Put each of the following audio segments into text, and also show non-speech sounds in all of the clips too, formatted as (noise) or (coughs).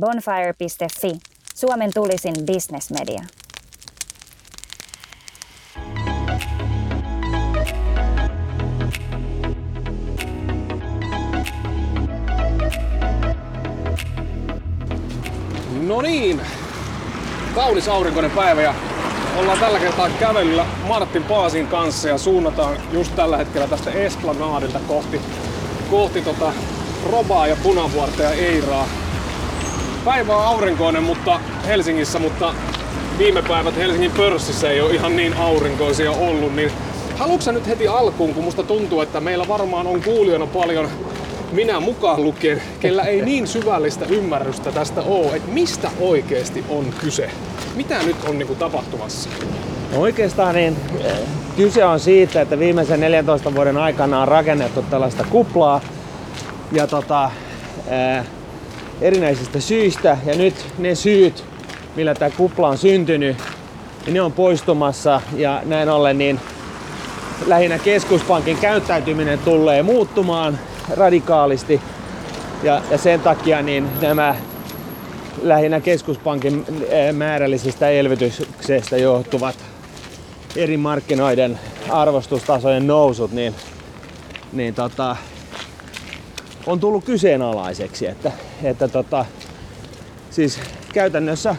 Bonfire.fi, Suomen tulisin bisnesmedia. No niin, kaunis aurinkoinen päivä ja ollaan tällä kertaa kävelyllä Martin Paasin kanssa ja suunnataan just tällä hetkellä tästä Esplanadilta kohti, kohti tota Robaa ja Punavuorta ja Eiraa. Päivä on aurinkoinen mutta Helsingissä, mutta viime päivät Helsingin pörssissä ei ole ihan niin aurinkoisia ollut, niin haluatko nyt heti alkuun, kun musta tuntuu, että meillä varmaan on kuulijana paljon minä mukaan lukien, kellä ei niin syvällistä ymmärrystä tästä ole, että mistä oikeasti on kyse? Mitä nyt on niin kuin tapahtumassa? No oikeastaan niin eh, kyse on siitä, että viimeisen 14 vuoden aikana on rakennettu tällaista kuplaa ja tota, ää, erinäisistä syistä ja nyt ne syyt, millä tämä kupla on syntynyt, niin ne on poistumassa ja näin ollen niin lähinnä keskuspankin käyttäytyminen tulee muuttumaan radikaalisti ja, ja sen takia niin nämä lähinnä keskuspankin eh, määrällisestä elvytyksestä johtuvat eri markkinoiden arvostustasojen nousut, niin, niin tota, on tullut kyseenalaiseksi. Että, että tota, siis käytännössä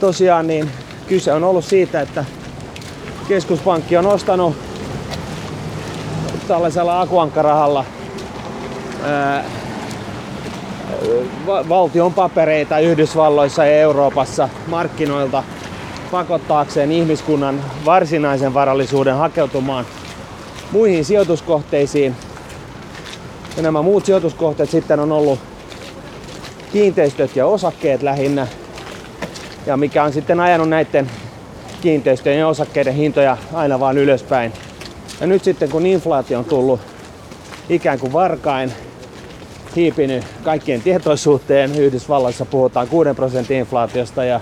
tosiaan niin kyse on ollut siitä, että keskuspankki on ostanut tällaisella akuankkarahalla ää, valtion papereita Yhdysvalloissa ja Euroopassa markkinoilta pakottaakseen ihmiskunnan varsinaisen varallisuuden hakeutumaan muihin sijoituskohteisiin. Ja nämä muut sijoituskohteet sitten on ollut kiinteistöt ja osakkeet lähinnä. Ja mikä on sitten ajanut näiden kiinteistöjen ja osakkeiden hintoja aina vaan ylöspäin. Ja nyt sitten kun inflaatio on tullut ikään kuin varkain hiipinyt kaikkien tietoisuuteen, Yhdysvalloissa puhutaan 6 prosentin inflaatiosta ja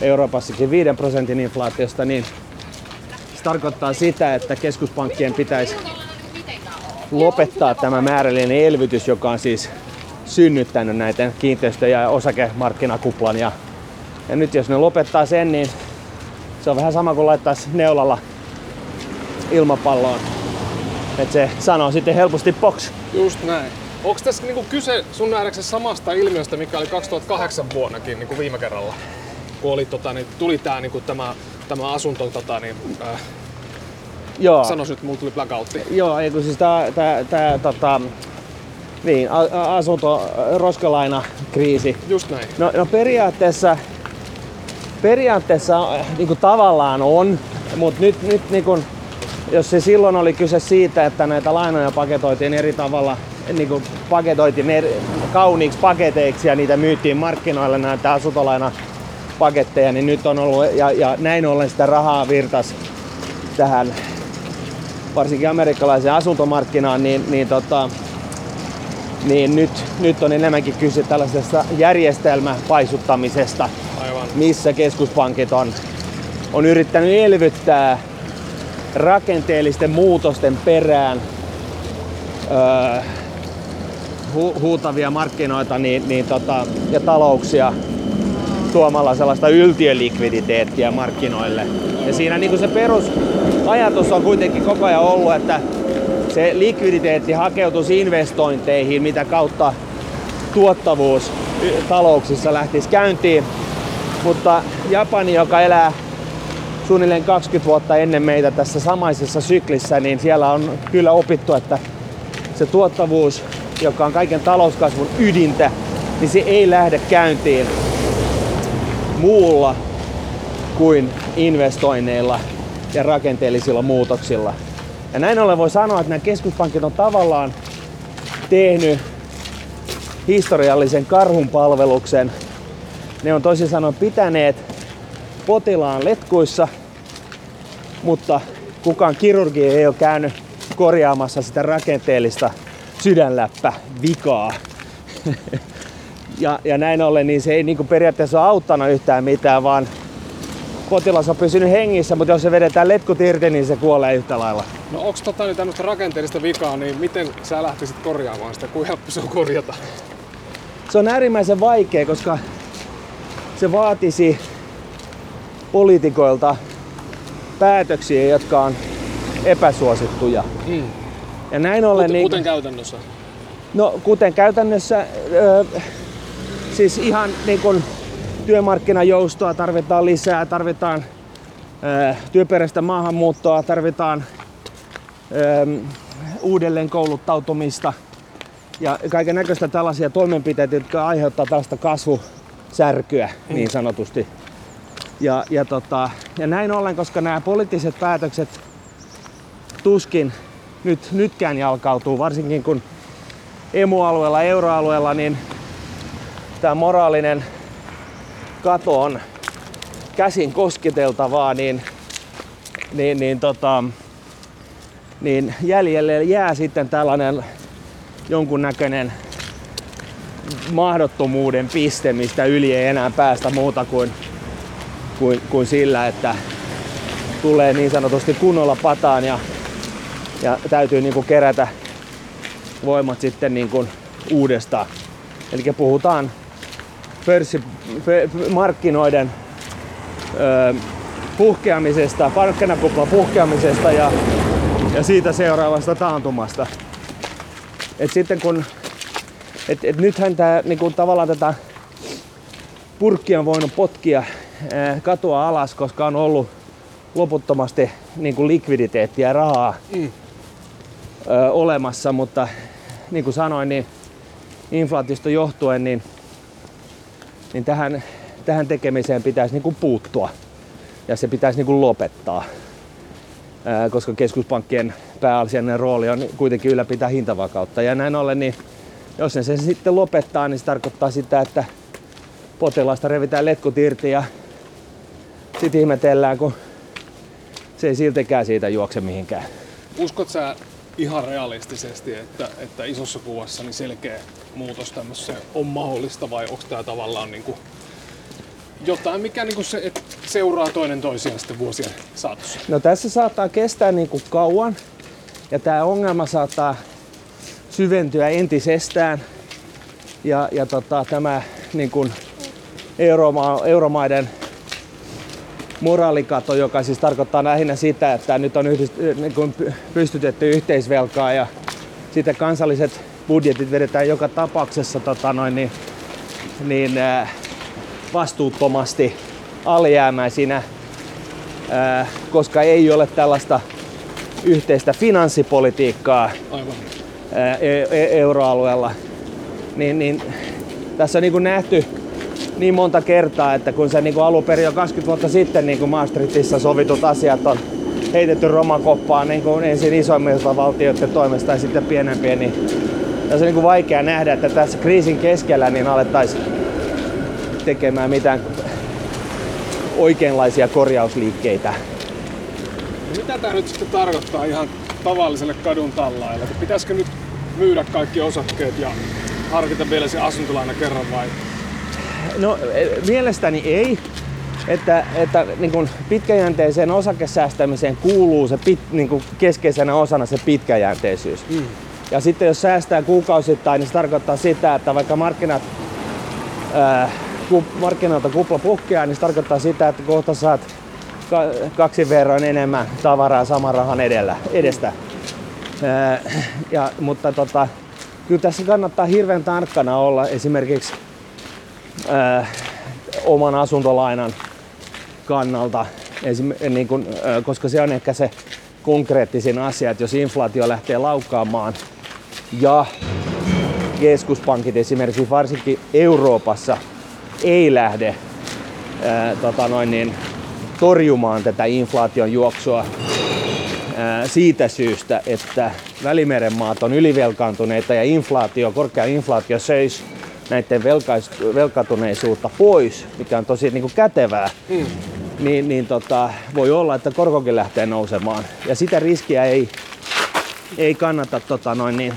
Euroopassakin 5 prosentin inflaatiosta, niin se tarkoittaa sitä, että keskuspankkien pitäisi lopettaa tämä määrällinen elvytys, joka on siis synnyttänyt näiden kiinteistö- ja osakemarkkinakuplan. Ja, ja nyt jos ne lopettaa sen, niin se on vähän sama kuin laittaisi neulalla ilmapalloon. Että se sanoo sitten helposti box. Just näin. Onko tässä niinku kyse sun nähdäksesi samasta ilmiöstä, mikä oli 2008 vuonnakin niinku viime kerralla? Kun oli, tota, niin tuli tää, niinku, tämä, tämä asunto, tota, niin, äh, Joo. sanois nyt, mulla tuli blackoutti. Joo, ei kun siis tää, tää, tää tota, niin, asunto, roskalaina kriisi. Just näin. No, no periaatteessa, periaatteessa niin kuin tavallaan on, mutta nyt, nyt niin kuin, jos se silloin oli kyse siitä, että näitä lainoja paketoitiin eri tavalla, niin kuin paketoitiin eri, kauniiksi paketeiksi ja niitä myytiin markkinoille näitä asuntolaina paketteja, niin nyt on ollut, ja, ja näin ollen sitä rahaa virtas tähän varsinkin amerikkalaiseen asuntomarkkinaan, niin, niin, tota, niin nyt, nyt on enemmänkin kyse tällaisesta järjestelmäpaisuttamisesta, Aivan. missä keskuspankit on, on yrittänyt elvyttää rakenteellisten muutosten perään öö, hu, huutavia markkinoita niin, niin tota, ja talouksia tuomalla sellaista yltiölikviditeettiä markkinoille. Ja siinä niin se perusajatus on kuitenkin koko ajan ollut, että se likviditeetti hakeutuisi investointeihin, mitä kautta tuottavuus talouksissa lähtisi käyntiin. Mutta Japani, joka elää suunnilleen 20 vuotta ennen meitä tässä samaisessa syklissä, niin siellä on kyllä opittu, että se tuottavuus, joka on kaiken talouskasvun ydintä, niin se ei lähde käyntiin muulla kuin investoinneilla ja rakenteellisilla muutoksilla. Ja näin ollen voi sanoa, että nämä keskuspankit on tavallaan tehnyt historiallisen karhunpalveluksen. Ne on toisin sanoen pitäneet potilaan letkuissa, mutta kukaan kirurgi ei ole käynyt korjaamassa sitä rakenteellista sydänläppä vikaa. (laughs) ja, ja näin ollen niin se ei niin periaatteessa auttanut yhtään mitään, vaan potilas on pysynyt hengissä, mutta jos se vedetään letkut irti, niin se kuolee yhtä lailla. No onks tota nyt tämmöistä rakenteellista vikaa, niin miten sä lähtisit korjaamaan sitä? Kuinka helppo se on korjata? se on äärimmäisen vaikea, koska se vaatisi poliitikoilta päätöksiä, jotka on epäsuosittuja. Mm. Ja näin ollen... Kuten, niin, kuten käytännössä. No kuten käytännössä, ö, siis ihan niin kuin työmarkkinajoustoa tarvitaan lisää, tarvitaan ö, työperäistä maahanmuuttoa, tarvitaan ö, uudelleen kouluttautumista ja kaiken näköistä tällaisia toimenpiteitä, jotka aiheuttaa tällaista kasvusärkyä mm. niin sanotusti. Ja, ja, tota, ja näin ollen, koska nämä poliittiset päätökset tuskin nyt, nytkään jalkautuu, varsinkin kun emualueella, euroalueella, niin tämä moraalinen kato on käsin kosketeltavaa, niin, niin, niin, tota, niin jäljelle jää sitten tällainen jonkunnäköinen mahdottomuuden piste, mistä yli ei enää päästä muuta kuin, kuin, kuin sillä, että tulee niin sanotusti kunnolla pataan ja, ja täytyy niin kuin kerätä voimat sitten niin kuin uudestaan. Eli puhutaan pörssi, markkinoiden ö, puhkeamisesta, markkinakuplan puhkeamisesta ja, ja siitä seuraavasta taantumasta. Et sitten kun, et, et nythän tää, niinku, tavallaan tätä purkkia on voinut potkia ää, katua alas, koska on ollut loputtomasti niinku likviditeettiä ja rahaa mm. ö, olemassa, mutta niin kuin sanoin, niin inflaatiosta johtuen, niin, niin tähän, tähän tekemiseen pitäisi niin kuin puuttua ja se pitäisi niin kuin lopettaa, ää, koska keskuspankkien pääasiallinen rooli on kuitenkin ylläpitää hintavakautta. Ja näin ollen, niin jos sen sitten lopettaa, niin se tarkoittaa sitä, että potilaasta revitään letkut irti ja sitten ihmetellään, kun se ei siltikään siitä juokse mihinkään. Uskot sä ihan realistisesti, että, että isossa kuvassa niin selkeä muutos tämmöisessä on mahdollista vai onko tämä tavallaan niin kuin jotain, mikä niin kuin se, että seuraa toinen toisiaan sitten vuosien saatossa? No tässä saattaa kestää niin kuin kauan ja tämä ongelma saattaa syventyä entisestään ja, ja tota, tämä niin kuin Euroma, euromaiden moraalikato, joka siis tarkoittaa lähinnä sitä, että nyt on yhdist, niin kuin pystytetty yhteisvelkaa ja sitten kansalliset budjetit vedetään joka tapauksessa tota noin, niin, niin äh, vastuuttomasti alijäämäisinä, äh, koska ei ole tällaista yhteistä finanssipolitiikkaa Aivan. Äh, e- e- euroalueella. Niin, niin tässä on niin kuin nähty niin monta kertaa, että kun se niin kuin alun perin jo 20 vuotta sitten niin kuin Maastrichtissa sovitut asiat on heitetty romakoppaan niin kuin ensin isoimmilta valtioiden toimesta ja sitten pienempien, niin tässä on niin kuin vaikea nähdä, että tässä kriisin keskellä niin alettaisiin tekemään mitään oikeanlaisia korjausliikkeitä. No mitä tämä nyt sitten tarkoittaa ihan tavalliselle kadun tallaajalle? Pitäisikö nyt myydä kaikki osakkeet ja harkita vielä se asuntolaina kerran vai No mielestäni ei. Että, että niin kuin pitkäjänteiseen osakesäästämiseen kuuluu se pit, niin kuin keskeisenä osana se pitkäjänteisyys. Mm. Ja sitten jos säästää kuukausittain, niin se tarkoittaa sitä, että vaikka markkinat, ää, ku, markkinoilta kupla puhkeaa, niin se tarkoittaa sitä, että kohta saat ka, kaksi verran enemmän tavaraa saman rahan edellä, edestä. Ää, ja, mutta tota, kyllä tässä kannattaa hirveän tarkkana olla esimerkiksi äh, oman asuntolainan kannalta, esim, niin kun, äh, koska se on ehkä se konkreettisin asia, että jos inflaatio lähtee laukkaamaan ja keskuspankit esimerkiksi varsinkin Euroopassa ei lähde ää, tota noin niin, torjumaan tätä inflaation juoksua ää, siitä syystä, että Välimeren maat on ylivelkaantuneita ja inflaatio, korkea inflaatio söisi näiden velkatuneisuutta pois, mikä on tosi niin kuin kätevää, mm. niin, niin tota, voi olla, että korkokin lähtee nousemaan. Ja sitä riskiä ei, ei kannata tota, noin niin,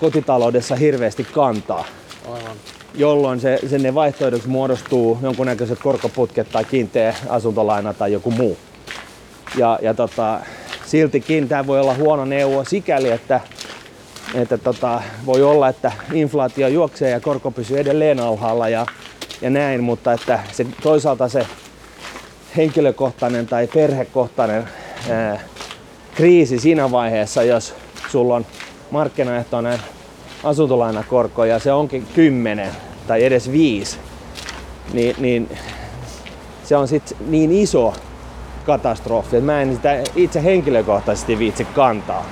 kotitaloudessa hirveästi kantaa. Aivan. Jolloin se, sen ne vaihtoehdoksi muodostuu jonkunnäköiset korkoputket tai kiinteä asuntolaina tai joku muu. Ja, ja tota, siltikin tämä voi olla huono neuvo sikäli, että että tota, voi olla, että inflaatio juoksee ja korko pysyy edelleen alhaalla ja, ja näin, mutta että se, toisaalta se henkilökohtainen tai perhekohtainen ää, kriisi siinä vaiheessa, jos sulla on markkinaehtoinen asuntolainakorko ja se onkin 10 tai edes 5, niin, niin se on sitten niin iso katastrofi, että mä en sitä itse henkilökohtaisesti viitsi kantaa.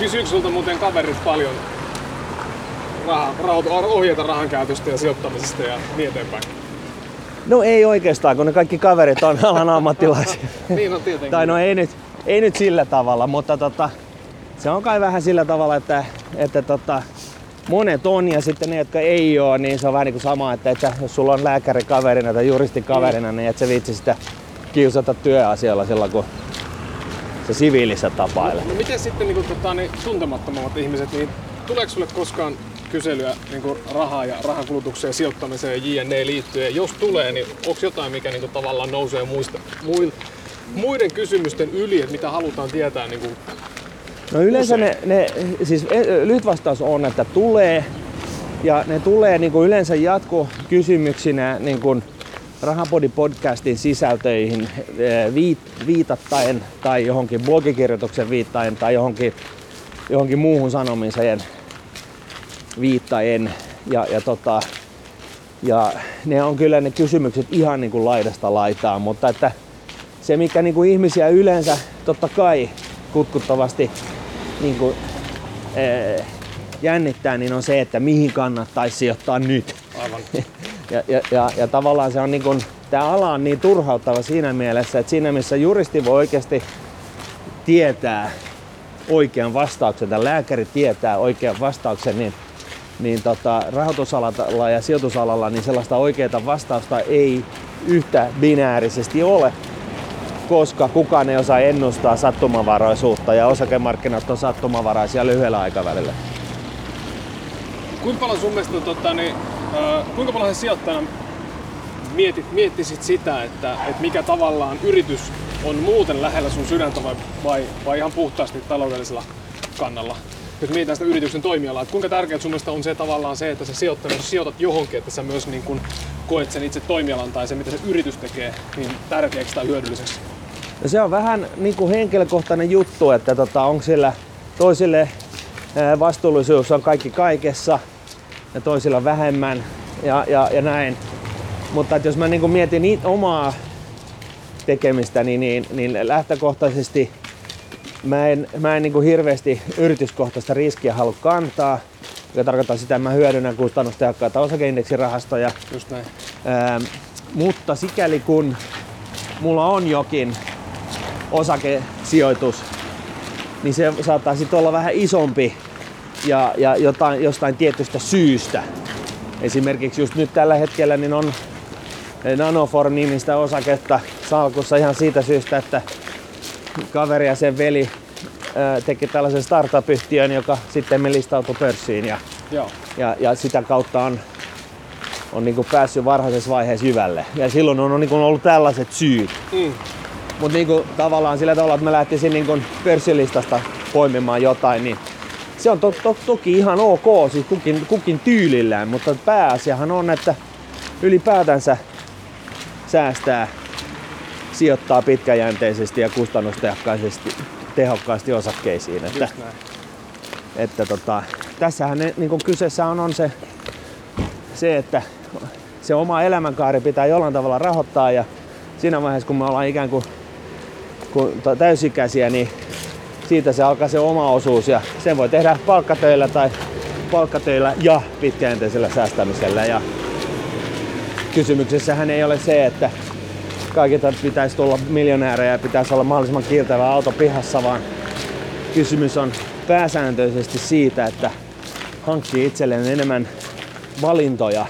Kysyykö sulta muuten kaverit paljon raha, rahoitu, ohjeita rahan käytöstä ja sijoittamisesta ja niin eteenpäin? No ei oikeastaan, kun ne kaikki kaverit on alan ammattilaisia. niin on tietenkin. tai no ei nyt, ei nyt sillä tavalla, mutta tota, se on kai vähän sillä tavalla, että, että tota, monet on ja sitten ne, jotka ei ole, niin se on vähän niin kuin sama, että, että jos sulla on lääkäri kaverina tai juristi kaverina, mm. niin et sä viitsi sitä kiusata työasioilla silloin, kun se siviilissä tapailee. No, no miten sitten niin kuin, tota, niin, tuntemattomammat ihmiset, niin tuleeko sulle koskaan kyselyä niin kuin rahaa ja rahan kulutukseen sijoittamiseen ja JNE liittyen? Jos tulee, niin onko jotain, mikä niin kuin, tavallaan nousee muista, muil, muiden kysymysten yli, että mitä halutaan tietää niin kuin, No yleensä ne, ne, siis e, lyhyt vastaus on, että tulee. Ja ne tulee niin kuin yleensä jatkokysymyksinä niin kuin Rahapodi-podcastin sisältöihin e, viit, viitattaen tai johonkin blogikirjoituksen viittaen tai johonkin, johonkin muuhun sanomiseen viittaen. Ja, ja, tota, ja ne on kyllä ne kysymykset ihan niin kuin laidasta laitaan, mutta että se mikä niin kuin ihmisiä yleensä totta kai kutkuttavasti niin kuin, ee, jännittää, niin on se, että mihin kannattaisi sijoittaa nyt. Aivan. (laughs) ja, ja, ja, ja tavallaan se on niin kuin, tämä ala on niin turhauttava siinä mielessä, että siinä missä juristi voi oikeasti tietää oikean vastauksen, tai lääkäri tietää oikean vastauksen, niin, niin tota, rahoitusalalla ja sijoitusalalla niin sellaista oikeaa vastausta ei yhtä binäärisesti ole koska kukaan ei osaa ennustaa sattumavaraisuutta ja osakemarkkinat on sattumavaraisia lyhyellä aikavälillä. Kuinka paljon sun mielestä, tota, niin, äh, kuinka paljon sijoittajana mietit, miettisit sitä, että, että mikä tavallaan yritys on muuten lähellä sun sydäntä vai, vai, vai ihan puhtaasti taloudellisella kannalla? Jos mietitään sitä yrityksen toimialaa, että kuinka tärkeää sun mielestä on se tavallaan se, että sä sijoittajana, jos sijoitat johonkin, että sä myös niin kun koet sen itse toimialan tai se, mitä se yritys tekee, niin tärkeäksi tai hyödylliseksi? No se on vähän niin kuin henkilökohtainen juttu, että tota, onko sillä toisille vastuullisuus on kaikki kaikessa ja toisilla vähemmän ja, ja, ja näin. Mutta että jos mä niin mietin niin omaa tekemistä, niin, niin, niin lähtökohtaisesti mä en, mä en niin hirveästi yrityskohtaista riskiä halua kantaa, joka tarkoittaa sitä, että mä hyödynnän kustannustehokkaita osakeindeksirahastoja. Just näin. Ää, mutta sikäli kun mulla on jokin osakesijoitus, niin se saattaa sitten olla vähän isompi ja, ja jotain, jostain tietystä syystä. Esimerkiksi just nyt tällä hetkellä niin on Nanoform-nimistä osaketta salkussa ihan siitä syystä, että kaveri ja sen veli teki tällaisen startup-yhtiön, joka sitten me listautui pörssiin ja, Joo. ja, ja sitä kautta on, on niin päässyt varhaisessa vaiheessa jyvälle. Ja silloin on, on niin ollut tällaiset syyt. Mm. Mutta niinku, tavallaan sillä tavalla, että mä lähtisin niinku pörssilistasta poimimaan jotain, niin se on to, to, toki ihan ok, siis kukin, kukin tyylillään, mutta pääasiahan on, että ylipäätänsä säästää, sijoittaa pitkäjänteisesti ja kustannustehokkaasti tehokkaasti osakkeisiin. Että, että tota, tässähän ne, niin kyseessä on, on se, se, että se oma elämänkaari pitää jollain tavalla rahoittaa ja siinä vaiheessa kun me ollaan ikään kuin kun täysikäisiä, niin siitä se alkaa se oma osuus ja sen voi tehdä palkkatöillä tai palkkatöillä ja pitkäjänteisellä säästämisellä. Ja kysymyksessähän ei ole se, että kaikilta pitäisi tulla miljonäärejä ja pitäisi olla mahdollisimman kiiltävä auto pihassa, vaan kysymys on pääsääntöisesti siitä, että hankkii itselleen enemmän valintoja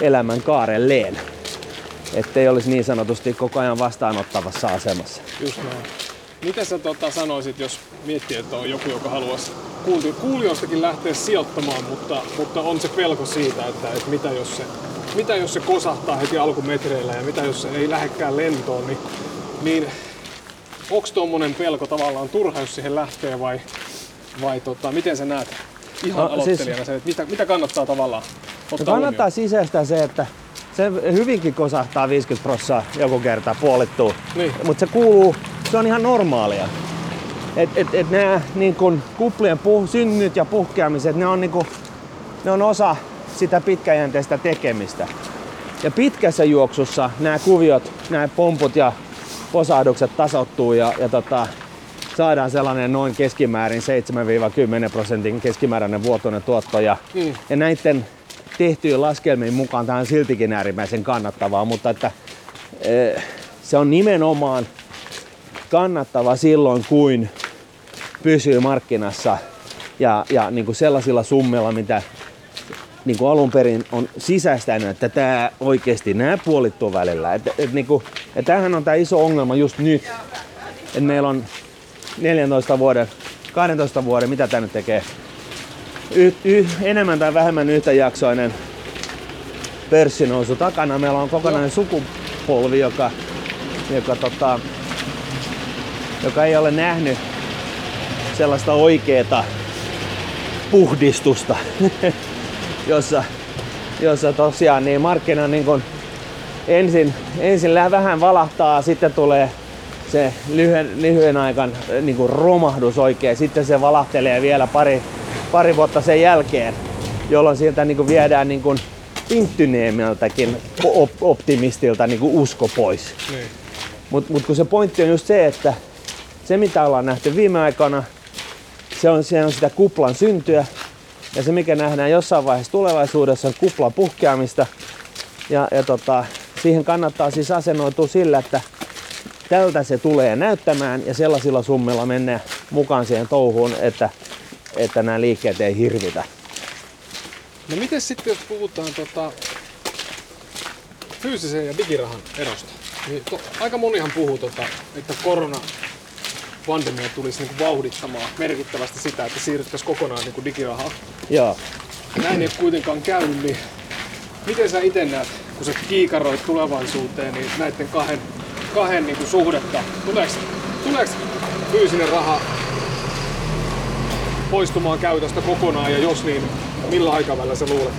elämän kaarelleen ettei olisi niin sanotusti koko ajan vastaanottavassa asemassa. Just näin. Mitä sä tota, sanoisit, jos miettii, että on joku, joka haluaisi kuulijoistakin lähteä sijoittamaan, mutta, mutta on se pelko siitä, että, että mitä, jos se, mitä jos se kosahtaa heti alkumetreillä ja mitä jos se ei lähdekään lentoon, niin, niin onko tuommoinen pelko tavallaan turha, jos siihen lähtee vai, vai tota, miten sä näet ihan No, no, aloittelijana siis... se, että mitä, mitä kannattaa tavallaan No ottaa kannattaa sisäistää se, että se hyvinkin kosahtaa 50 prossaa joku kerta, puolittuu. Niin. Mutta se kuuluu, se on ihan normaalia. Et, et, et nämä niin kun kuplien puh, synnyt ja puhkeamiset, ne on, niin kun, ne on osa sitä pitkäjänteistä tekemistä. Ja pitkässä juoksussa nämä kuviot, nämä pomput ja posahdukset tasoittuu ja, ja tota, saadaan sellainen noin keskimäärin 7-10 prosentin keskimääräinen vuotuinen tuotto. Ja, Mm. ja näiden tehtyjen laskelmien mukaan tämä on siltikin äärimmäisen kannattavaa, mutta että, eh, se on nimenomaan kannattava silloin, kuin pysyy markkinassa ja, ja niin kuin sellaisilla summilla, mitä niin kuin alun perin on sisäistänyt, että tämä oikeasti nämä puolittuu välillä. Et, et, niin kuin, ja tämähän on tämä iso ongelma just nyt, että meillä on 14 vuoden, 12 vuoden, mitä tämä nyt tekee, y, y, enemmän tai vähemmän yhtäjaksoinen pörssinousu takana. Meillä on kokonainen sukupolvi, joka, joka, tota, joka ei ole nähnyt sellaista oikeeta puhdistusta, (laughs) jossa, jossa tosiaan niin markkina niin kun ensin, ensin vähän valahtaa, sitten tulee se lyhyen, lyhyen aikan niin kuin romahdus oikein, sitten se valahtelee vielä pari, pari vuotta sen jälkeen, jolloin sieltä niin kuin viedään niin kuin pinttyneemmältäkin op- optimistilta niin kuin usko pois. Niin. Mutta mut kun se pointti on just se, että se mitä ollaan nähty viime aikoina, se on, se on sitä kuplan syntyä. Ja se mikä nähdään jossain vaiheessa tulevaisuudessa on kuplan puhkeamista. Ja, ja tota, siihen kannattaa siis asennoitua sillä, että tältä se tulee näyttämään ja sellaisilla summilla mennä mukaan siihen touhuun, että, että nämä liikkeet ei hirvitä. No miten sitten, jos puhutaan tota, fyysisen ja digirahan erosta? Niin to, aika monihan puhuu, tota, että korona pandemia tulisi niinku vauhdittamaan merkittävästi sitä, että siirryttäisiin kokonaan niinku digirahaan. Joo. Näin ei ole kuitenkaan käynyt, niin miten sä itse näet, kun sä kiikaroit tulevaisuuteen, niin näiden kahden, kahden niin suhdetta, tuleeko, tuleeko fyysinen raha poistumaan käytöstä kokonaan ja jos niin, millä aikavälillä sä luulet?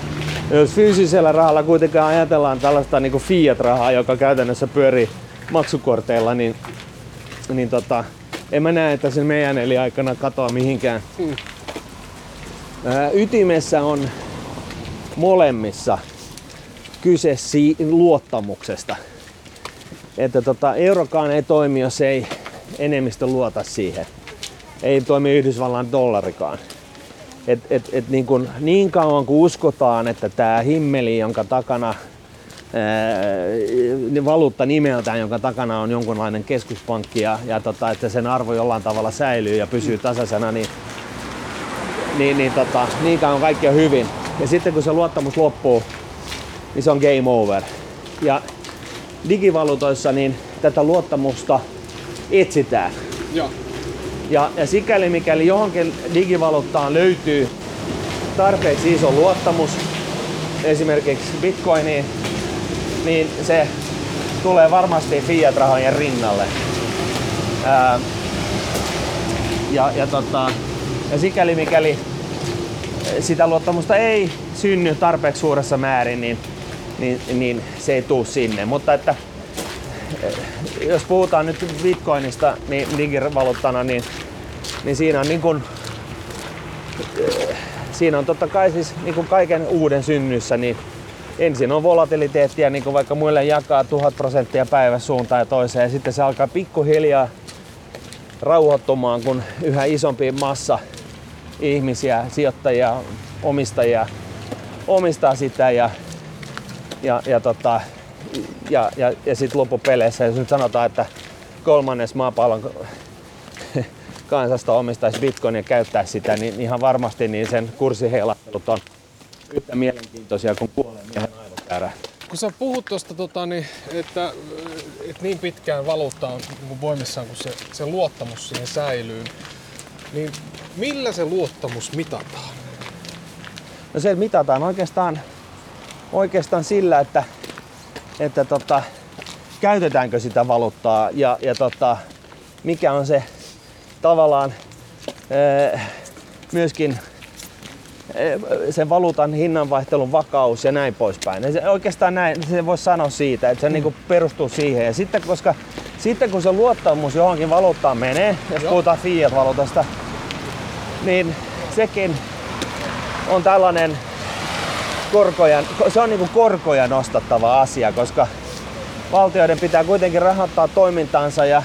Jos fyysisellä rahalla kuitenkaan ajatellaan tällaista niin kuin fiat-rahaa, joka käytännössä pyörii maksukorteilla, niin, niin tota, en mä näe, että se meidän eli aikana katoa mihinkään. Mm. Ää, Ytimessä on molemmissa kyse si- luottamuksesta. Että tota, eurokaan ei toimi, jos ei enemmistö luota siihen. Ei toimi Yhdysvallan dollarikaan. Et, et, et niin, kun, niin kauan kuin uskotaan, että tämä himmeli, jonka takana valuutta nimeltään, jonka takana on jonkunlainen keskuspankki ja, ja tota, että sen arvo jollain tavalla säilyy ja pysyy tasaisena, niin, niin, niin, tota, niin kaikki on hyvin. Ja sitten kun se luottamus loppuu, niin se on game over. Ja digivaluutoissa niin tätä luottamusta etsitään. Joo. Ja, ja sikäli mikäli johonkin digivaluuttaan löytyy tarpeeksi iso luottamus, esimerkiksi bitcoiniin, niin se tulee varmasti fiat-rahojen rinnalle. Ää, ja, ja, tota, ja sikäli mikäli sitä luottamusta ei synny tarpeeksi suuressa määrin, niin, niin, niin se ei tuu sinne. Mutta että jos puhutaan nyt bitcoinista niin digivaluuttana, niin, niin siinä on niin kuin, siinä on totta kai siis niin kuin kaiken uuden synnyssä, niin ensin on volatiliteettia, niin kuin vaikka muille jakaa tuhat prosenttia päivässä suuntaan ja toiseen, ja sitten se alkaa pikkuhiljaa rauhoittumaan, kun yhä isompi massa ihmisiä, sijoittajia, omistajia omistaa sitä ja, ja, ja, tota, ja, ja, ja sitten loppupeleissä, jos nyt sanotaan, että kolmannes maapallon (laughs) kansasta omistaisi bitcoinia ja käyttäisi sitä, niin ihan varmasti niin sen kurssiheilattelut on yhtä mielenkiintoisia kuin puolen miehen aivokäärä. Kun sä puhut tuosta, tota, niin, että, että niin pitkään valuutta on niin voimissaan, kun se, se luottamus siihen säilyy, niin millä se luottamus mitataan? No se mitataan oikeastaan, oikeastaan sillä, että, että tota, käytetäänkö sitä valuuttaa ja, ja tota, mikä on se tavallaan ää, myöskin eh, sen valuutan hinnanvaihtelun vakaus ja näin poispäin. Se, oikeastaan näin, se voisi sanoa siitä, että se mm. niin perustuu siihen. Ja sitten, koska, sitten kun se luottamus johonkin valuuttaan menee, jos Joo. puhutaan fiat-valuutasta, niin sekin on tällainen korkoja, se on niin korkoja nostattava asia, koska valtioiden pitää kuitenkin rahoittaa toimintaansa ja,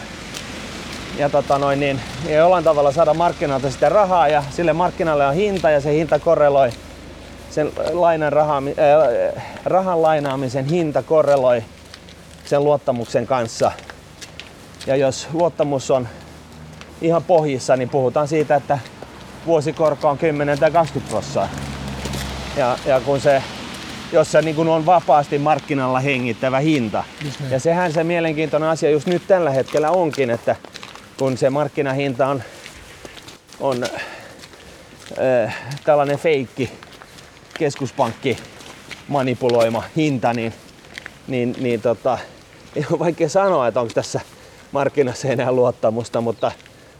ja, tota noin, niin, ja jollain tavalla saada markkinoilta sitä rahaa ja sille markkinalle on hinta ja se hinta korreloi sen lainan raha, äh, rahan lainaamisen hinta korreloi sen luottamuksen kanssa. Ja jos luottamus on ihan pohjissa, niin puhutaan siitä, että vuosikorko on 10 tai 20 prosenttia. Ja, ja kun se jos se niin on vapaasti markkinalla hengittävä hinta. Niin. Ja sehän se mielenkiintoinen asia just nyt tällä hetkellä onkin, että kun se markkinahinta on, on äh, tällainen feikki keskuspankki manipuloima hinta, niin, niin, niin tota, ei ole vaikea sanoa, että onko tässä markkinassa enää luottamusta, mutta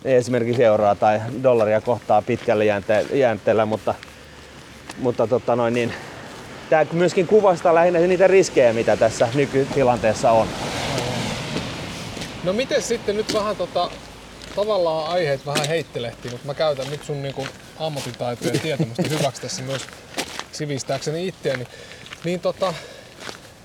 esimerkiksi euroa tai dollaria kohtaa pitkällä jäänteellä, mutta, mutta tota noin, niin tämä myöskin kuvastaa lähinnä niitä riskejä, mitä tässä nykytilanteessa on. No miten sitten nyt vähän tota, tavallaan aiheet vähän heittelehtii, mutta mä käytän nyt sun niin ammattitaitoja ja tietämystä hyväksi tässä myös sivistääkseni itseäni. Niin tota,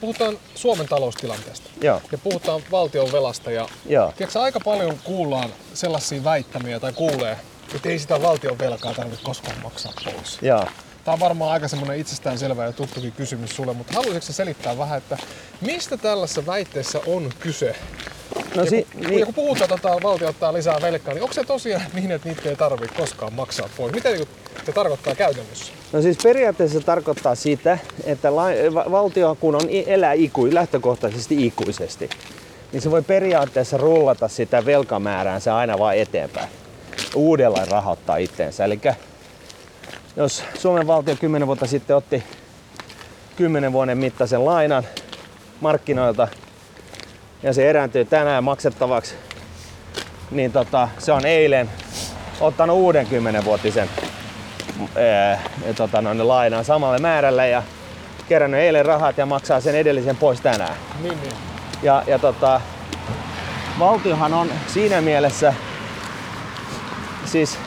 puhutaan Suomen taloustilanteesta Joo. ja puhutaan valtion velasta ja Joo. Tiedätkö, aika paljon kuullaan sellaisia väittämiä tai kuulee, että ei sitä valtion velkaa tarvitse koskaan maksaa pois. Joo. Tämä on varmaan aika semmoinen itsestäänselvä ja tuttukin kysymys sulle, mutta haluaisitko selittää vähän, että mistä tällaisessä väitteessä on kyse? No, si- kun, niin... kun puhutaan, että tota, valtio ottaa lisää velkaa, niin onko se tosiaan niin, että niitä ei tarvitse koskaan maksaa pois? Mitä se tarkoittaa käytännössä? No siis periaatteessa se tarkoittaa sitä, että la- valtio kun on elää iku, lähtökohtaisesti ikuisesti, niin se voi periaatteessa rullata sitä velkamääräänsä aina vain eteenpäin. Uudella rahoittaa itteensä. Eli jos Suomen valtio 10 vuotta sitten otti 10 vuoden mittaisen lainan markkinoilta ja se erääntyy tänään maksettavaksi, niin tota, se on eilen ottanut uuden 10-vuotisen ää, tota, noin, lainan samalle määrälle ja kerännyt eilen rahat ja maksaa sen edellisen pois tänään. Niin, niin. Ja, ja tota, valtiohan on siinä mielessä siis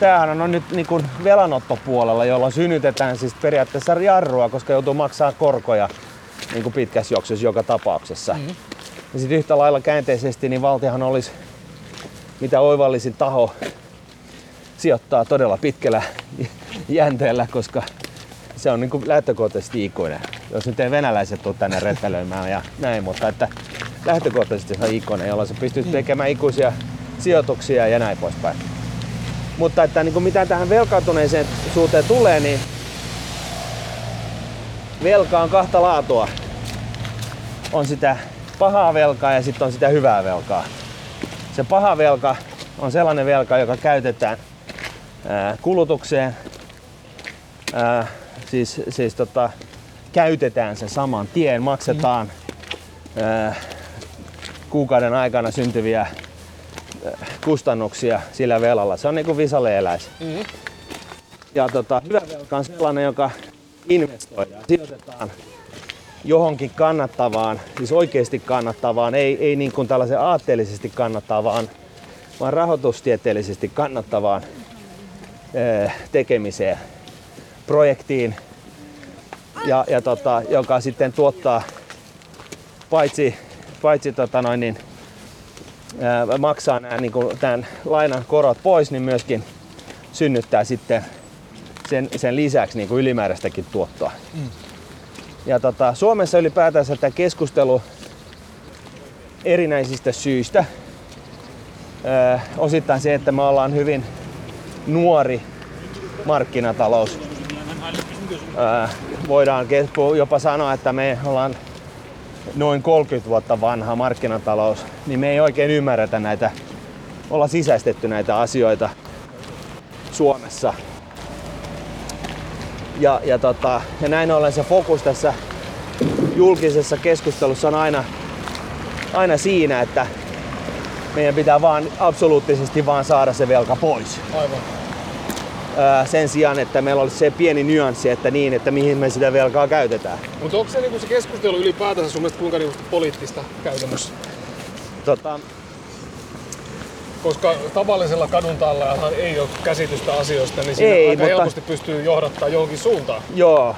tämähän on nyt niin kuin velanottopuolella, jolla synnytetään siis periaatteessa jarrua, koska joutuu maksaa korkoja niin kuin pitkässä juoksussa joka tapauksessa. Mm-hmm. Ja sitten yhtä lailla käänteisesti niin valtiohan olisi mitä oivallisin taho sijoittaa todella pitkällä (laughs) jänteellä, koska se on niin kuin lähtökohtaisesti ikuinen. Jos nyt ei venäläiset tule tänne rettelöimään ja näin, mutta että lähtökohtaisesti se on ikuinen, jolla sä pystyt mm. tekemään ikuisia sijoituksia ja näin poispäin. Mutta että niin kuin mitä tähän velkaantuneeseen suuteen tulee, niin velka on kahta laatua. On sitä pahaa velkaa ja sitten on sitä hyvää velkaa. Se paha velka on sellainen velka, joka käytetään ää, kulutukseen. Ää, siis siis tota, käytetään se saman tien, maksetaan ää, kuukauden aikana syntyviä kustannuksia sillä velalla. Se on niin kuin visalle eläisi. Mm-hmm. Ja tota, hyvä velka on sellainen, joka investoidaan, sijoitetaan johonkin kannattavaan, siis oikeasti kannattavaan, ei, ei niin kuin tällaisen aatteellisesti kannattavaan, vaan rahoitustieteellisesti kannattavaan ee, tekemiseen, projektiin, ja, ja tota, joka sitten tuottaa paitsi, paitsi tota noin, niin, maksaa nämä, niin kuin, tämän lainan korot pois, niin myöskin synnyttää sitten sen, sen lisäksi niin kuin ylimääräistäkin tuottoa. Mm. Ja tota, Suomessa ylipäätänsä tämä keskustelu erinäisistä syistä, ö, osittain se, että me ollaan hyvin nuori markkinatalous. Ö, voidaan jopa sanoa, että me ollaan noin 30 vuotta vanha markkinatalous, niin me ei oikein ymmärretä näitä, olla sisäistetty näitä asioita Suomessa. Ja, ja, tota, ja näin ollen se fokus tässä julkisessa keskustelussa on aina, aina siinä, että meidän pitää vaan absoluuttisesti vaan saada se velka pois. Aivan. sen sijaan, että meillä olisi se pieni nyanssi, että niin, että mihin me sitä velkaa käytetään. Mutta onko se, niinku se keskustelu ylipäätänsä sun mielestä kuinka niinku poliittista käytännössä? Tota, koska tavallisella kaduntallajahan ei ole käsitystä asioista, niin siinä Ei, aika mutta- helposti pystyy johdattaa johonkin suuntaan. Joo.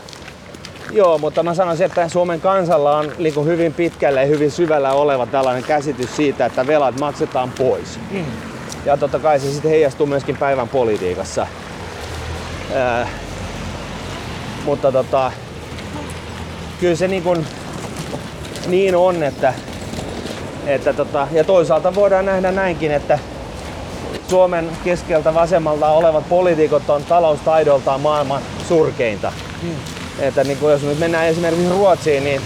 Joo, mutta mä sanoisin, että Suomen kansalla on niin hyvin pitkälle ja hyvin syvällä oleva tällainen käsitys siitä, että velat maksetaan pois. Mm. Ja totta kai se sitten heijastuu myöskin päivän politiikassa. Ää, mutta tota, kyllä se niin, kuin, niin on, että, että tota, ja toisaalta voidaan nähdä näinkin, että Suomen keskeltä vasemmalta olevat poliitikot on taloustaidoltaan maailman surkeinta. Että niin kuin jos nyt mennään esimerkiksi Ruotsiin, niin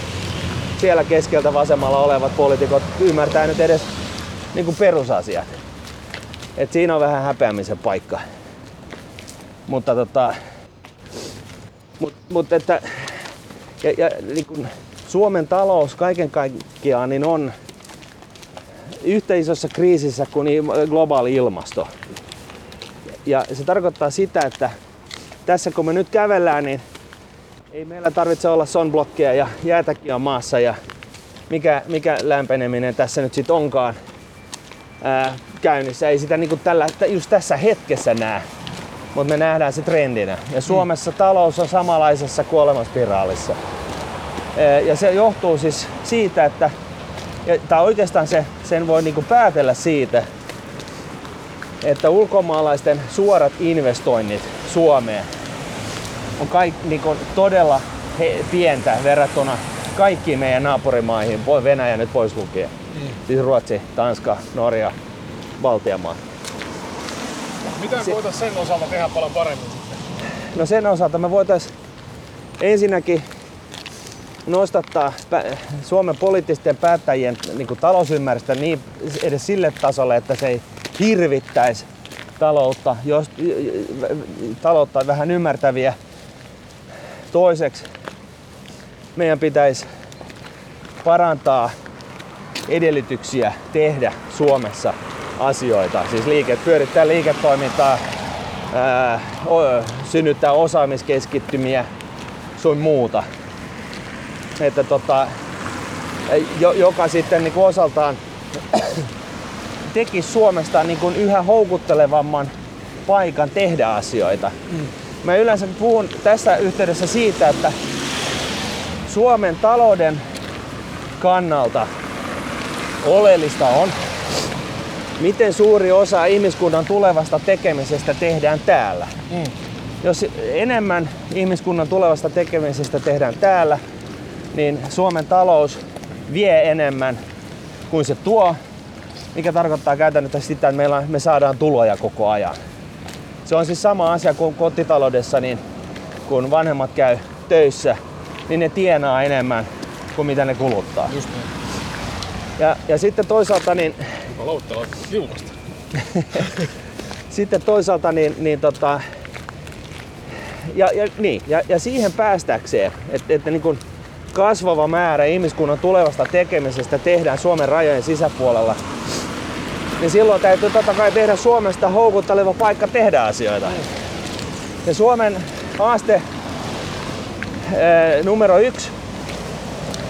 siellä keskeltä vasemmalla olevat poliitikot ymmärtää nyt edes niin kuin perusasiat. Et siinä on vähän häpeämisen paikka. Mutta tota, mut, mut että, ja, ja niin kuin Suomen talous kaiken kaikkiaan niin on yhtä isossa kriisissä kuin globaali ilmasto. Ja se tarkoittaa sitä, että tässä kun me nyt kävellään, niin ei meillä tarvitse olla sunblockia ja jäätäkin on maassa ja mikä, mikä lämpeneminen tässä nyt sitten onkaan ää, käynnissä. Ei sitä niinku tällä, just tässä hetkessä näe, mutta me nähdään se trendinä. Ja Suomessa talous on samanlaisessa kuolemaspiraalissa. Ää, Ja se johtuu siis siitä, että ja, tai oikeastaan se, sen voi niinku päätellä siitä, että ulkomaalaisten suorat investoinnit Suomeen on kaik, niinku todella he, pientä verrattuna kaikkiin meidän naapurimaihin, voi Venäjä nyt pois lukien. Mm. Siis Ruotsi, Tanska, Norja, Baltian maat. Mitä Se- voitaisiin sen osalta tehdä paljon paremmin sitten? No sen osalta me voitais ensinnäkin nostattaa Suomen poliittisten päättäjien niin talousymmärrystä niin edes sille tasolle, että se ei hirvittäisi taloutta, jos, taloutta vähän ymmärtäviä. Toiseksi meidän pitäisi parantaa edellytyksiä tehdä Suomessa asioita, siis liike, pyörittää liiketoimintaa, ää, synnyttää osaamiskeskittymiä, sun muuta. Että tota, jo, joka sitten niin kuin osaltaan (coughs) teki Suomesta niin kuin yhä houkuttelevamman paikan tehdä asioita. Mm. Mä yleensä puhun tässä yhteydessä siitä, että Suomen talouden kannalta oleellista on, miten suuri osa ihmiskunnan tulevasta tekemisestä tehdään täällä. Mm. Jos enemmän ihmiskunnan tulevasta tekemisestä tehdään täällä, niin Suomen talous vie enemmän kuin se tuo, mikä tarkoittaa käytännössä sitä, että meillä, me saadaan tuloja koko ajan. Se on siis sama asia kuin kotitaloudessa, niin kun vanhemmat käy töissä, niin ne tienaa enemmän kuin mitä ne kuluttaa. Just niin. Ja, ja sitten toisaalta niin liukasta. (laughs) sitten toisaalta niin, niin tota, ja, ja, niin, ja, ja siihen päästäkseen, että, että niin kuin kasvava määrä ihmiskunnan tulevasta tekemisestä tehdään Suomen rajojen sisäpuolella, niin silloin täytyy totta kai tehdä Suomesta houkutteleva paikka tehdä asioita. Ja Suomen haaste numero yksi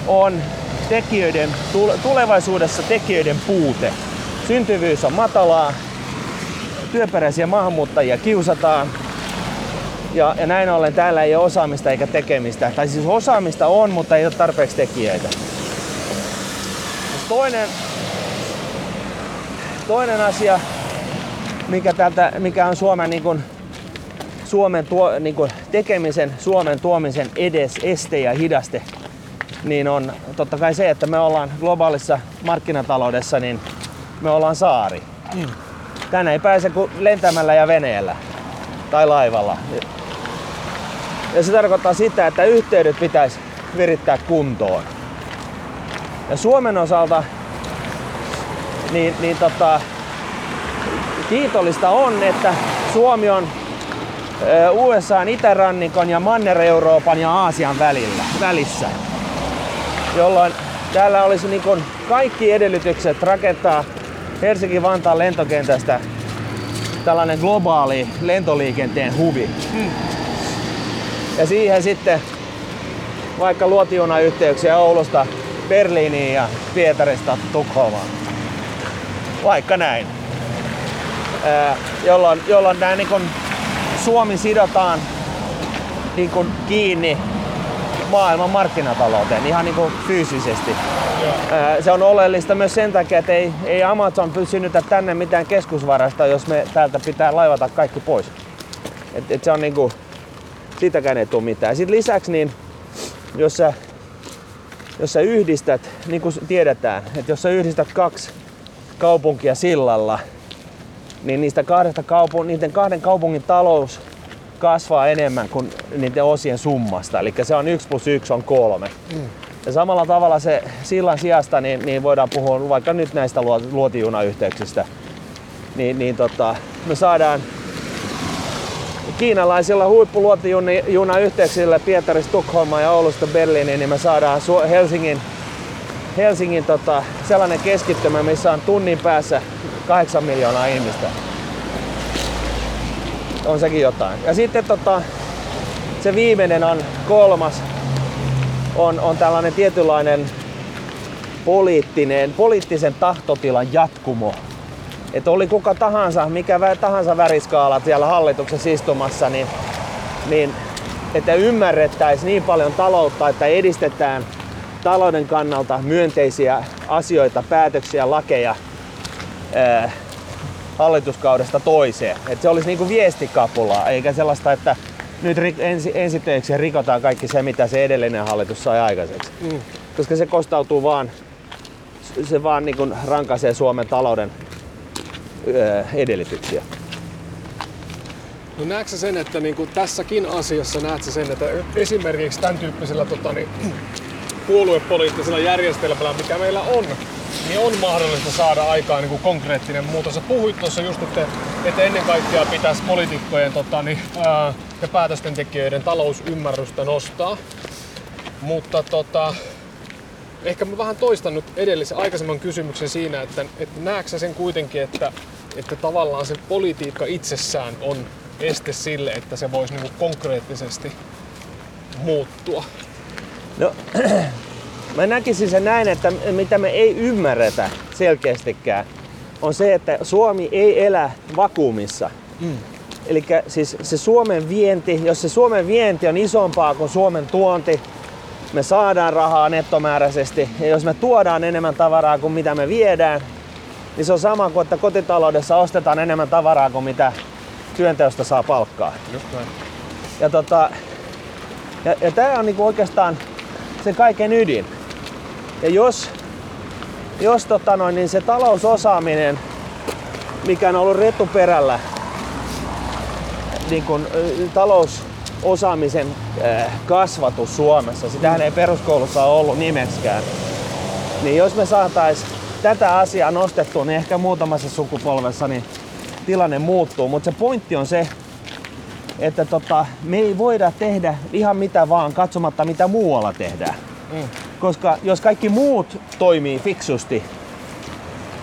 on tekijöiden, tule- tulevaisuudessa tekijöiden puute. Syntyvyys on matalaa, työperäisiä maahanmuuttajia kiusataan. Ja, ja näin ollen täällä ei ole osaamista eikä tekemistä. Tai siis osaamista on, mutta ei ole tarpeeksi tekijöitä. Toinen, toinen asia, mikä, täältä, mikä on Suomen, niin kuin, Suomen tuo, niin kuin, tekemisen, Suomen tuomisen edes este ja hidaste, niin on totta kai se, että me ollaan globaalissa markkinataloudessa, niin me ollaan saari. Mm. Tänne ei pääse kuin lentämällä ja veneellä tai laivalla. Ja se tarkoittaa sitä, että yhteydet pitäisi virittää kuntoon. Ja Suomen osalta niin, niin tota, kiitollista on, että Suomi on ö, USAn itärannikon ja Manner-Euroopan ja Aasian välillä, välissä. Jolloin täällä olisi niin kuin kaikki edellytykset rakentaa Helsinki-Vantaan lentokentästä tällainen globaali lentoliikenteen huvi. Ja siihen sitten vaikka luotijunayhteyksiä Oulusta Berliiniin ja Pietarista Tukholmaan. Vaikka näin. Ää, jolloin, jolloin nämä niin kun Suomi sidotaan niin kun kiinni maailman markkinatalouteen ihan niin kuin fyysisesti. Ää, Se on oleellista myös sen takia, että ei, ei Amazon synnytä tänne mitään keskusvarasta, jos me täältä pitää laivata kaikki pois. Et, et se on niinku, siitäkään ei tule mitään. Sitten lisäksi niin, jos sä, jos sä yhdistät, niin kuin tiedetään, että jos sä yhdistät kaksi kaupunkia sillalla, niin niistä kahdesta kaupun, niiden kahden kaupungin talous kasvaa enemmän kuin niiden osien summasta. Eli se on 1 plus 1 on 3. Mm. Ja samalla tavalla se sillan sijasta niin, niin voidaan puhua vaikka nyt näistä luo- luotijunayhteyksistä. Niin, niin tota, me saadaan kiinalaisilla huippuluotijunayhteyksillä Pietarista Tukholmaan ja Oulusta Berliiniin, niin me saadaan Helsingin, Helsingin tota, sellainen keskittymä, missä on tunnin päässä 8 miljoonaa ihmistä. On sekin jotain. Ja sitten tota, se viimeinen on kolmas, on, on tällainen tietynlainen poliittinen, poliittisen tahtotilan jatkumo. Että oli kuka tahansa, mikä tahansa väriskaala siellä hallituksessa istumassa, niin, niin että ymmärrettäisiin niin paljon taloutta, että edistetään talouden kannalta myönteisiä asioita, päätöksiä, lakeja ää, hallituskaudesta toiseen. Että se olisi niinku viestikapulaa, eikä sellaista, että nyt ri- ensi, ensitöiksi rikotaan kaikki se, mitä se edellinen hallitus sai aikaiseksi. Mm. Koska se kostautuu vaan, se vaan niinku rankaisee Suomen talouden edellytyksiä. No näetkö sen, että niinku tässäkin asiassa näet sen, että esimerkiksi tämän tyyppisellä tota, niin, puoluepoliittisella järjestelmällä, mikä meillä on, niin on mahdollista saada aikaan niin kuin konkreettinen muutos. Sä puhuit tuossa just, että, että ennen kaikkea pitäisi poliitikkojen tota, niin, ää, ja päätöstentekijöiden talousymmärrystä nostaa. Mutta tota, ehkä mä vähän toistan nyt edellisen aikaisemman kysymyksen siinä, että, että näetkö sä sen kuitenkin, että, että tavallaan se politiikka itsessään on este sille, että se voisi niinku konkreettisesti muuttua. No, (clears throat) mä näkisin sen näin, että mitä me ei ymmärretä selkeästikään, on se, että Suomi ei elä vakuumissa. Mm. Eli siis se Suomen vienti, jos se Suomen vienti on isompaa kuin Suomen tuonti, me saadaan rahaa nettomääräisesti. Ja jos me tuodaan enemmän tavaraa kuin mitä me viedään, niin se on sama kuin, että kotitaloudessa ostetaan enemmän tavaraa kuin mitä työnteosta saa palkkaa. Just näin. Ja, tota, ja, ja tämä on niinku oikeastaan se kaiken ydin. Ja jos, jos tota noin, niin se talousosaaminen, mikä on ollut retuperällä, niin kun, ö, talousosaamisen äh, kasvatus Suomessa, sitähän ei peruskoulussa ole ollut nimeksikään, niin jos me saatais tätä asiaa nostettua, niin ehkä muutamassa sukupolvessa niin tilanne muuttuu. Mutta se pointti on se, että tota, me ei voida tehdä ihan mitä vaan katsomatta mitä muualla tehdään. Mm. Koska jos kaikki muut toimii fiksusti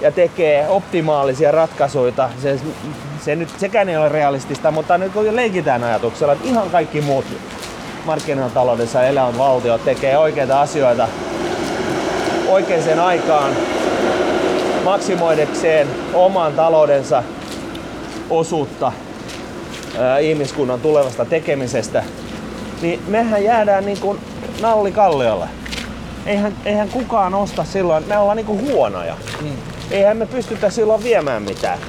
ja tekee optimaalisia ratkaisuja, se, se nyt sekään ei ole realistista, mutta nyt kun leikitään ajatuksella, että ihan kaikki muut markkinataloudessa elävät valtiot tekee oikeita asioita oikeaan aikaan maksimoidekseen oman taloudensa osuutta ää, ihmiskunnan tulevasta tekemisestä, niin mehän jäädään niin kuin nalli kalliolle. Eihän, eihän kukaan osta silloin, me ollaan niin kuin huonoja. Mm. Eihän me pystytä silloin viemään mitään.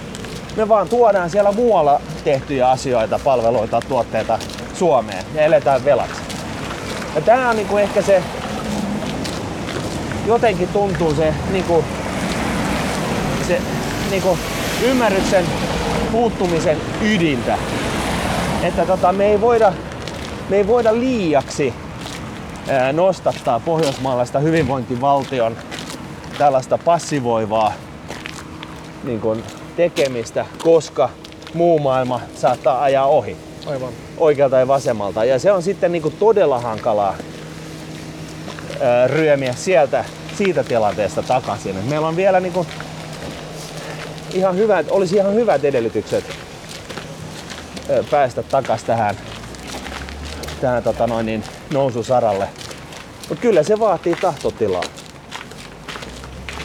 Me vaan tuodaan siellä muualla tehtyjä asioita, palveluita, tuotteita Suomeen ja eletään velaksi. Ja tää on niin kuin ehkä se, jotenkin tuntuu se, niin kuin, se niin kuin ymmärryksen puuttumisen ydintä. Että tota, me, ei voida, me ei voida liiaksi ää, nostattaa pohjoismaalaista hyvinvointivaltion tällaista passivoivaa niin kuin, tekemistä, koska muu maailma saattaa ajaa ohi Aivan. oikealta ja vasemmalta. Ja se on sitten niin kuin todella hankalaa ää, ryömiä sieltä, siitä tilanteesta takaisin. Et meillä on vielä niin kuin ihan hyvät, olisi ihan hyvät edellytykset päästä takas tähän, tähän tota noin, niin, noususaralle. Mutta kyllä se vaatii tahtotilaa.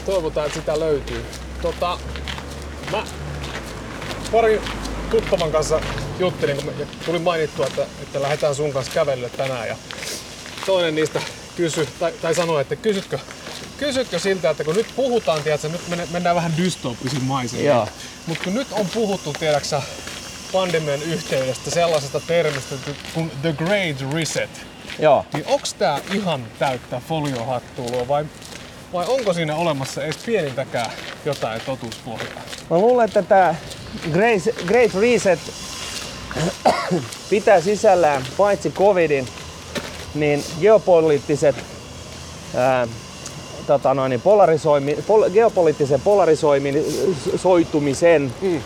Toivotaan, että sitä löytyy. Tota, mä pari tuttavan kanssa juttelin, kun tuli mainittua, että, että lähdetään sun kanssa kävelylle tänään. Ja toinen niistä kysyi, tai, tai sanoi, että kysytkö, kysytkö siltä, että kun nyt puhutaan, tiedätkö, nyt mennään vähän dystooppisiin maisiin. Mutta kun nyt on puhuttu, tiedätkö pandemian yhteydestä sellaisesta termistä kuin The Great Reset. Joo. Niin onks tää ihan täyttä foliohattuulua vai, vai onko siinä olemassa edes pienintäkään jotain totuuspohjaa? Mä luulen, että tämä Great, Great Reset pitää sisällään paitsi covidin, niin geopoliittiset ää, tota noin, polarisoimi, pol, geopoliittisen polarisoitumisen, mm.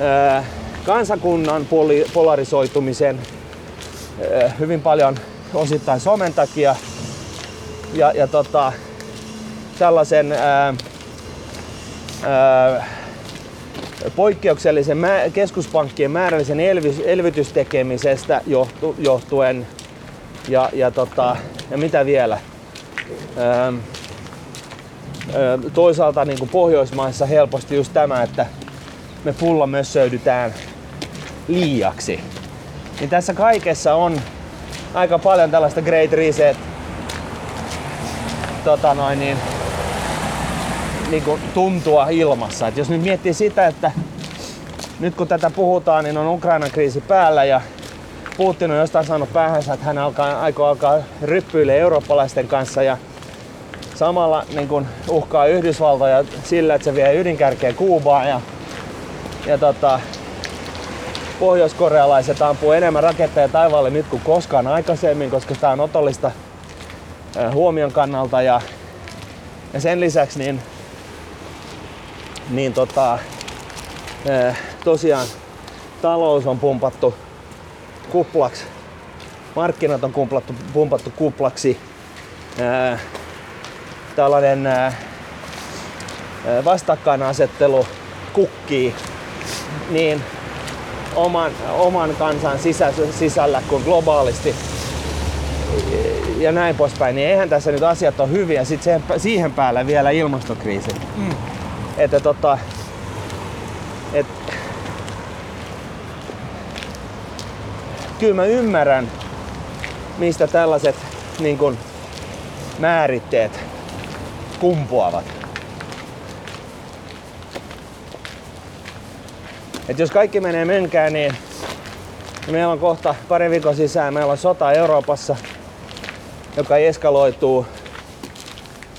ää, kansakunnan poli, polarisoitumisen, ää, hyvin paljon osittain somen takia ja, ja tota, tällaisen ää, ää, poikkeuksellisen keskuspankkien määrällisen elvytystekemisestä johtu, johtuen ja, ja, tota, ja mitä vielä. Öö, toisaalta niin kuin Pohjoismaissa helposti just tämä, että me pulla myös söydytään liiaksi. Niin tässä kaikessa on aika paljon tällaista Great Reset tota noin, niin, niin kuin tuntua ilmassa. Et jos nyt miettii sitä, että nyt kun tätä puhutaan, niin on Ukrainan kriisi päällä ja Putin on jostain saanut päähänsä, että hän alkaa, aikoo alkaa ryppyille eurooppalaisten kanssa ja samalla niin kuin uhkaa Yhdysvaltoja sillä, että se vie ydinkärkeä Kuubaan ja, ja tota, pohjoiskorealaiset ampuu enemmän raketteja taivaalle nyt kuin koskaan aikaisemmin, koska tämä on otollista huomion kannalta ja, ja sen lisäksi niin, niin tota, tosiaan talous on pumpattu kuplaksi. Markkinat on kumplattu, pumpattu kuplaksi. Ää, tällainen ää, vastakkainasettelu kukkii niin oman, oman kansan sisä, sisällä kuin globaalisti ja näin poispäin, niin eihän tässä nyt asiat ole hyviä. Sitten siihen päälle vielä ilmastokriisi. Mm. Että tota, et, kyllä mä ymmärrän, mistä tällaiset niin kun, määritteet kumpuavat. Et jos kaikki menee menkään, niin meillä on kohta pari viikon sisään meillä on sota Euroopassa, joka eskaloituu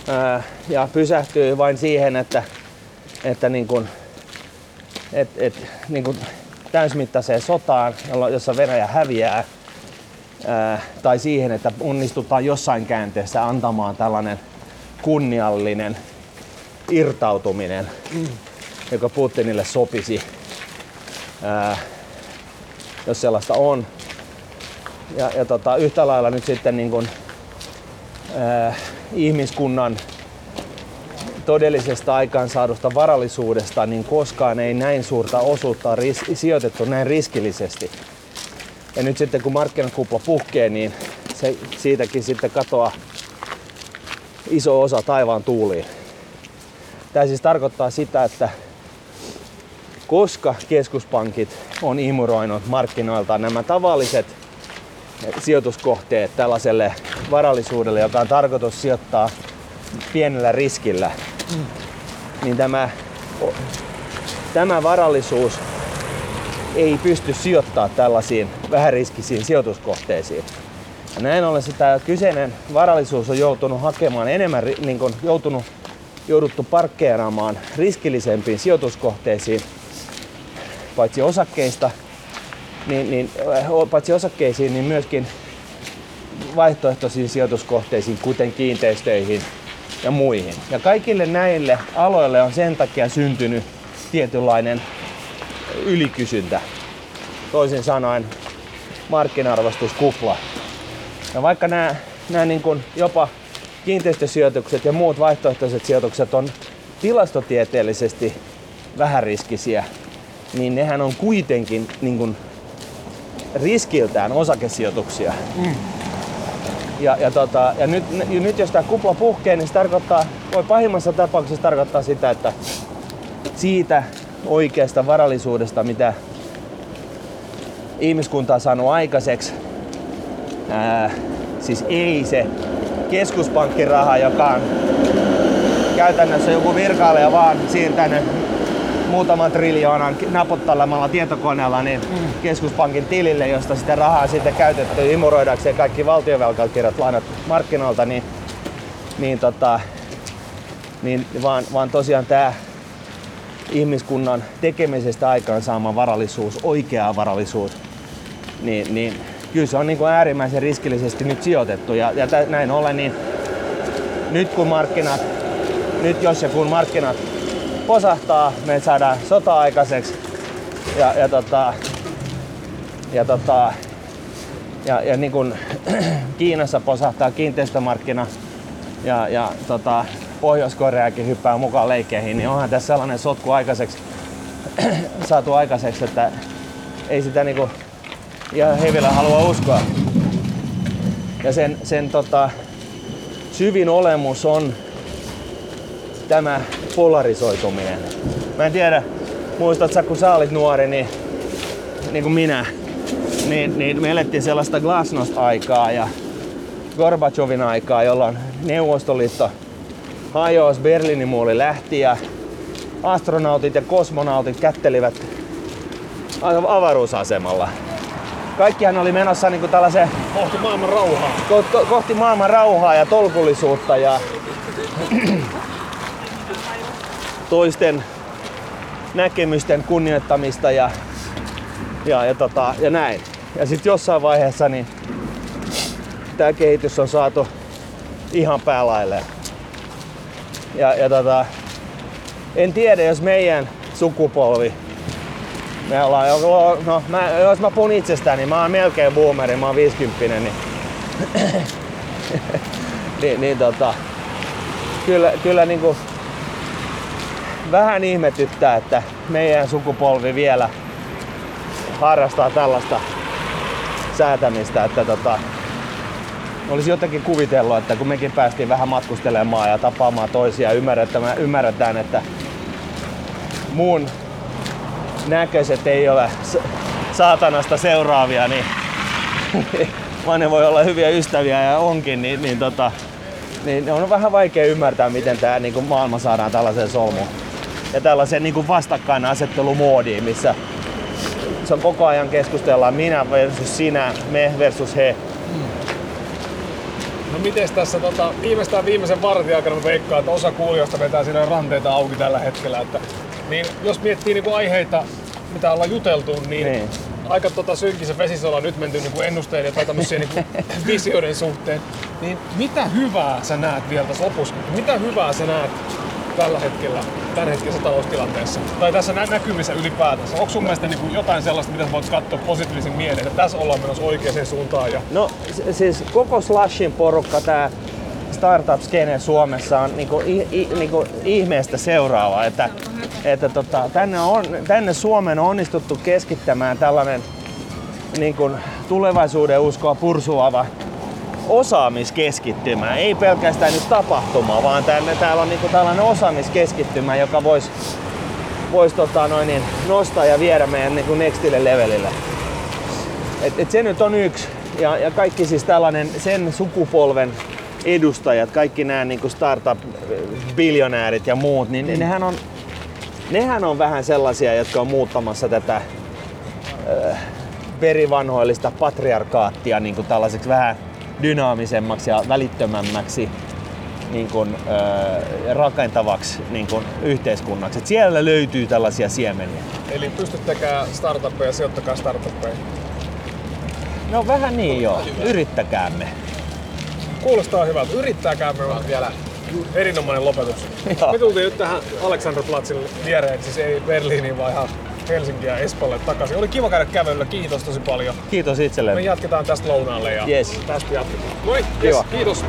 ää, ja pysähtyy vain siihen, että, että niin kun, et, et, niin kun täysmittaiseen sotaan, jossa Venäjä häviää, ää, tai siihen, että onnistutaan jossain käänteessä antamaan tällainen kunniallinen irtautuminen, mm. joka Putinille sopisi, ää, jos sellaista on. Ja, ja tota, yhtä lailla nyt sitten niin kun, ää, ihmiskunnan todellisesta aikaansaadusta varallisuudesta, niin koskaan ei näin suurta osuutta ris- sijoitettu näin riskillisesti. Ja nyt sitten kun markkinakupla puhkee, niin se, siitäkin sitten katoaa iso osa taivaan tuuliin. Tämä siis tarkoittaa sitä, että koska keskuspankit on imuroinut markkinoilta nämä tavalliset sijoituskohteet tällaiselle varallisuudelle, joka on tarkoitus sijoittaa pienellä riskillä, niin tämä, tämä varallisuus ei pysty sijoittamaan tällaisiin vähäriskisiin sijoituskohteisiin. Ja näin ollen sitä kyseinen varallisuus on joutunut hakemaan enemmän, niin kuin joutunut, jouduttu parkkeeraamaan riskillisempiin sijoituskohteisiin, paitsi osakkeista, niin, niin, paitsi osakkeisiin, niin myöskin vaihtoehtoisiin sijoituskohteisiin, kuten kiinteistöihin ja muihin. Ja kaikille näille aloille on sen takia syntynyt tietynlainen ylikysyntä. Toisin sanoen markkinarvostuskupla. Ja vaikka nämä, nämä niin kuin jopa kiinteistösijoitukset ja muut vaihtoehtoiset sijoitukset on tilastotieteellisesti vähäriskisiä, niin nehän on kuitenkin niin kuin riskiltään osakesijoituksia. Mm. Ja, ja, tota, ja nyt, nyt jos tämä kupla puhkee, niin se tarkoittaa, voi pahimmassa tapauksessa tarkoittaa sitä, että siitä oikeasta varallisuudesta, mitä ihmiskunta on saanut aikaiseksi, ää, siis ei se keskuspankkiraha, joka on käytännössä joku virkailija vaan siirtänyt muutaman triljoonan napottelemalla tietokoneella niin mm. keskuspankin tilille, josta sitä rahaa sitten käytetty imuroidakseen kaikki valtiovelkakirjat lainat markkinoilta, niin, niin, tota, niin vaan, vaan tosiaan tämä ihmiskunnan tekemisestä aikaan saama varallisuus, oikea varallisuus, niin, niin kyllä se on niin kuin äärimmäisen riskillisesti nyt sijoitettu. Ja, ja näin ollen, niin nyt kun markkinat, nyt jos ja kun markkinat posahtaa, me saadaan sota aikaiseksi ja, ja, tota, ja, tota, ja, ja niin kuin (clears throat) Kiinassa posahtaa kiinteistömarkkina ja, ja tota, Pohjois-Koreakin hyppää mukaan leikkeihin, niin onhan tässä sellainen sotku aikaiseksi (clears throat) saatu aikaiseksi, että ei sitä niinku ihan hevillä halua uskoa. Ja sen, sen tota, syvin olemus on tämä polarisoituminen. Mä en tiedä, muistatko kun sä olit nuori, niin, niin kuin minä, niin, niin me elettiin sellaista glasnost-aikaa ja Gorbachevin aikaa, jolloin Neuvostoliitto hajosi, Berliinin muoli lähti ja astronautit ja kosmonautit kättelivät avaruusasemalla. Kaikkihan oli menossa niin kuin tällaiseen Kohti maailman rauhaa. ko- ko- kohti maailman rauhaa ja tolkullisuutta ja toisten näkemysten kunnioittamista ja, ja, ja, tota, ja näin. Ja sitten jossain vaiheessa niin tämä kehitys on saatu ihan päälailleen. Ja, ja tota, en tiedä, jos meidän sukupolvi, me ollaan no mä, jos mä puhun itsestäni, niin mä oon melkein boomeri, mä oon 50, niin, (clears throat) niin, niin tota, kyllä, kyllä niinku vähän ihmetyttää, että meidän sukupolvi vielä harrastaa tällaista säätämistä, että tota, olisi jotenkin kuvitellut, että kun mekin päästiin vähän matkustelemaan ja tapaamaan toisia, ymmärretään, ymmärretään että muun näköiset ei ole saatanasta seuraavia, niin vaan ne voi olla hyviä ystäviä ja onkin, niin, niin, tota, niin on vähän vaikea ymmärtää, miten tämä niin maailma saadaan tällaiseen solmuun. Ja tällaiseen niin vastakkainasettelumoodiin, missä se on koko ajan keskustellaan minä versus sinä, me versus he. No miten tässä tota, viimeistään viimeisen vartin aikana mä veikkaan, että osa kuulijoista vetää siinä ranteita auki tällä hetkellä. Että, niin jos miettii niinku aiheita, mitä ollaan juteltu, niin, Niin. niin. aika tota synkisen vesissä ollaan nyt menty niinku ennusteiden tai tämmöisiä niinku (laughs) visioiden suhteen. Niin mitä hyvää sä näet vielä tässä lopussa? Mitä hyvää sä näet tällä hetkellä, tämän hetkessä taloustilanteessa? Tai tässä nä- näkymissä ylipäätänsä? Onko sun mielestä niinku jotain sellaista, mitä voit katsoa positiivisen mieleen, että tässä ollaan menossa oikeaan suuntaan? Ja... No siis koko Slashin porukka, tämä startup skene Suomessa on niinku, i, i, niinku ihmeestä seuraava, että, että tota, tänne, on, tänne Suomeen on onnistuttu keskittämään tällainen niinku, tulevaisuuden uskoa pursuava osaamiskeskittymä. Ei pelkästään nyt tapahtuma, vaan tänne, täällä on niinku tällainen osaamiskeskittymä, joka voisi vois, tota, noin, niin, nostaa ja viedä meidän niinku nextille levelille. Et, et se nyt on yksi. Ja, ja kaikki siis tällainen sen sukupolven edustajat, kaikki nämä niin startup-biljonäärit ja muut, niin mm. nehän, on, nehän on vähän sellaisia, jotka on muuttamassa tätä äh, verivanhoillista patriarkaattia niin kuin tällaiseksi vähän dynaamisemmaksi ja välittömämmäksi niin kuin, äh, rakentavaksi niin kuin, yhteiskunnaksi. Et siellä löytyy tällaisia siemeniä. Eli pystyttäkää startuppeja, sijoittakaa startuppeihin. No vähän niin joo, yrittäkäämme. Kuulostaa hyvältä. Yrittääkäämme on vielä erinomainen lopetus. Joo. Me tultiin nyt tähän Alexanderplatzin viereen, siis ei Berliiniin vaan ihan Helsinkiä ja Espoolle takaisin. Oli kiva käydä kävelyllä, kiitos tosi paljon. Kiitos Me itselleni. jatketaan tästä lounaalle ja Yes. tästä jatketaan. Moi, yes, kiitos.